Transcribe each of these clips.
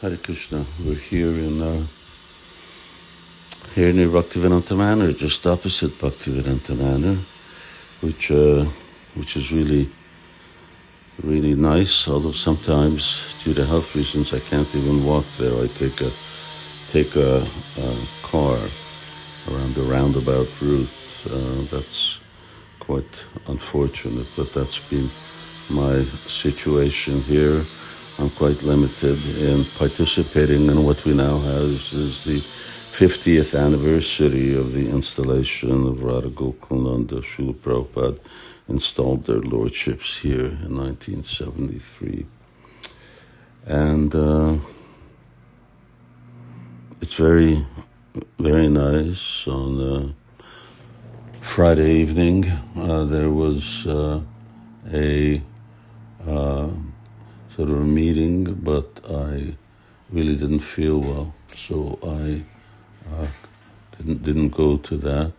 Hare Krishna. We're here in uh, here near Bhaktivedanta Manor, just opposite Bhaktivedanta Manor, which uh, which is really really nice. Although sometimes, due to health reasons, I can't even walk there. I take a take a, a car around the roundabout route. Uh, that's quite unfortunate, but that's been my situation here. I'm quite limited in participating in what we now have is the 50th anniversary of the installation of Radha Gokulananda. Srila Prabhupada installed their lordships here in 1973. And uh, it's very, very nice. On uh, Friday evening, uh, there was uh, a sort of meeting, but I really didn't feel well, so I uh, didn't didn't go to that.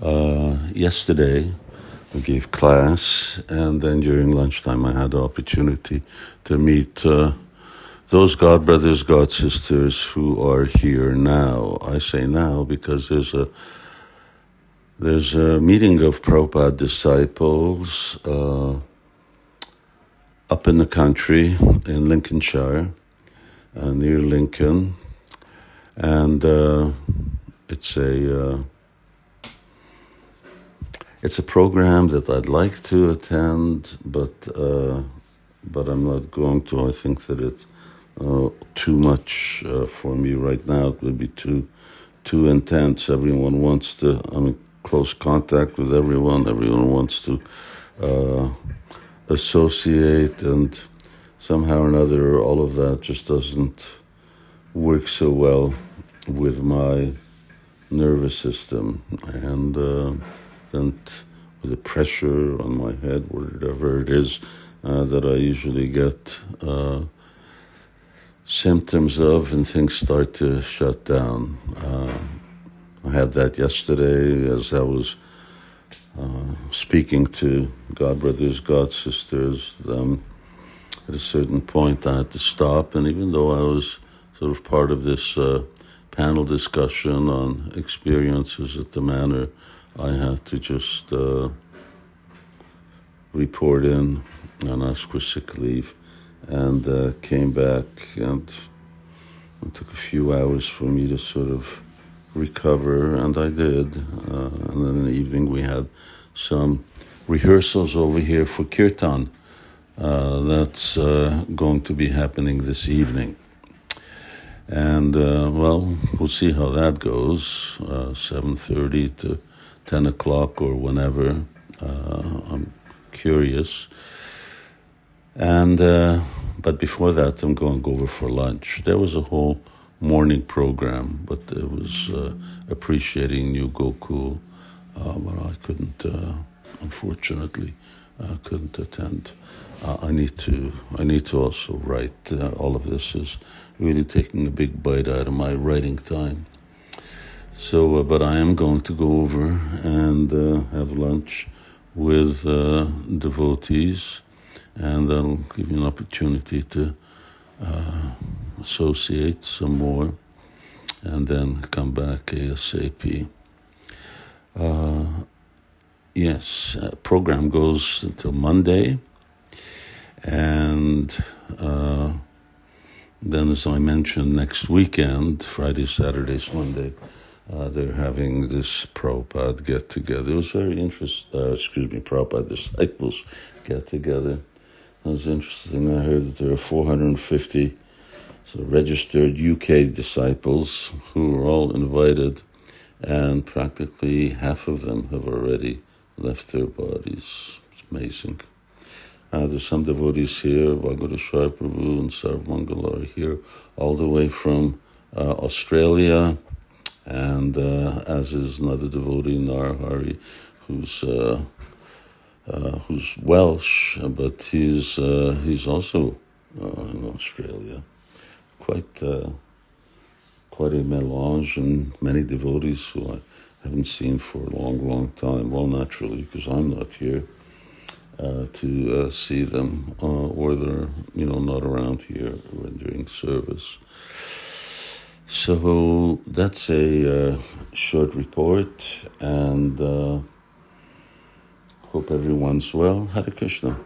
Uh, yesterday, I gave class, and then during lunchtime, I had the opportunity to meet uh, those God brothers, God sisters who are here now. I say now because there's a there's a meeting of Prabhupada disciples uh, up in the country in Lincolnshire, uh, near Lincoln, and uh, it's a uh, it's a program that I'd like to attend, but uh, but I'm not going to. I think that it's uh, too much uh, for me right now. It would be too too intense. Everyone wants to. I'm in close contact with everyone. Everyone wants to associate, and somehow or another, all of that just doesn't work so well with my nervous system, and uh, then with the pressure on my head, whatever it is uh, that I usually get uh, symptoms of, and things start to shut down. Uh, I had that yesterday as I was uh, speaking to God brothers, God sisters. Um, at a certain point, I had to stop, and even though I was sort of part of this uh, panel discussion on experiences at the manor, I had to just uh, report in and ask for sick leave, and uh, came back, and it took a few hours for me to sort of recover, and I did. Uh, and then in the evening we had some rehearsals over here for kirtan. Uh, that's uh, going to be happening this evening. And uh, well, we'll see how that goes. Uh, 7:30 to 10 o'clock or whenever. Uh, I'm curious. And but before that, I'm going over for lunch. There was a whole morning program, but it was uh, appreciating New Gokul, uh, but I couldn't, uh, unfortunately, uh, couldn't attend. Uh, I need to, I need to also write. Uh, all of this is really taking a big bite out of my writing time. So, but I am going to go over and have lunch with devotees, and that'll give me an opportunity to uh, associate some more, and then come back ASAP. Uh, yes, uh, program goes until Monday, and uh, then, as I mentioned, next weekend, Friday, Saturday, Sunday, uh, they're having this Prabhupada get together. It was very interesting, uh, excuse me, Prabhupada disciples get together. It was interesting. I heard that there are 450 so registered UK disciples who were all invited, and practically half of them have already left their bodies. It's amazing. Uh, there's some devotees here, Vagadeshwar Prabhu and Sarvamangala are here, all the way from uh, Australia, and uh, as is another devotee, Narhari, who's uh, uh, who's Welsh, but he's uh, he's also in Australia. Quite uh, quite a melange, and many devotees who I haven't seen for a long, long time. Well, naturally, because I'm not here. uh, to uh, see them, uh, or they're you know not around here rendering service. So that's a uh, short report, and hope everyone's well. Hare Krishna.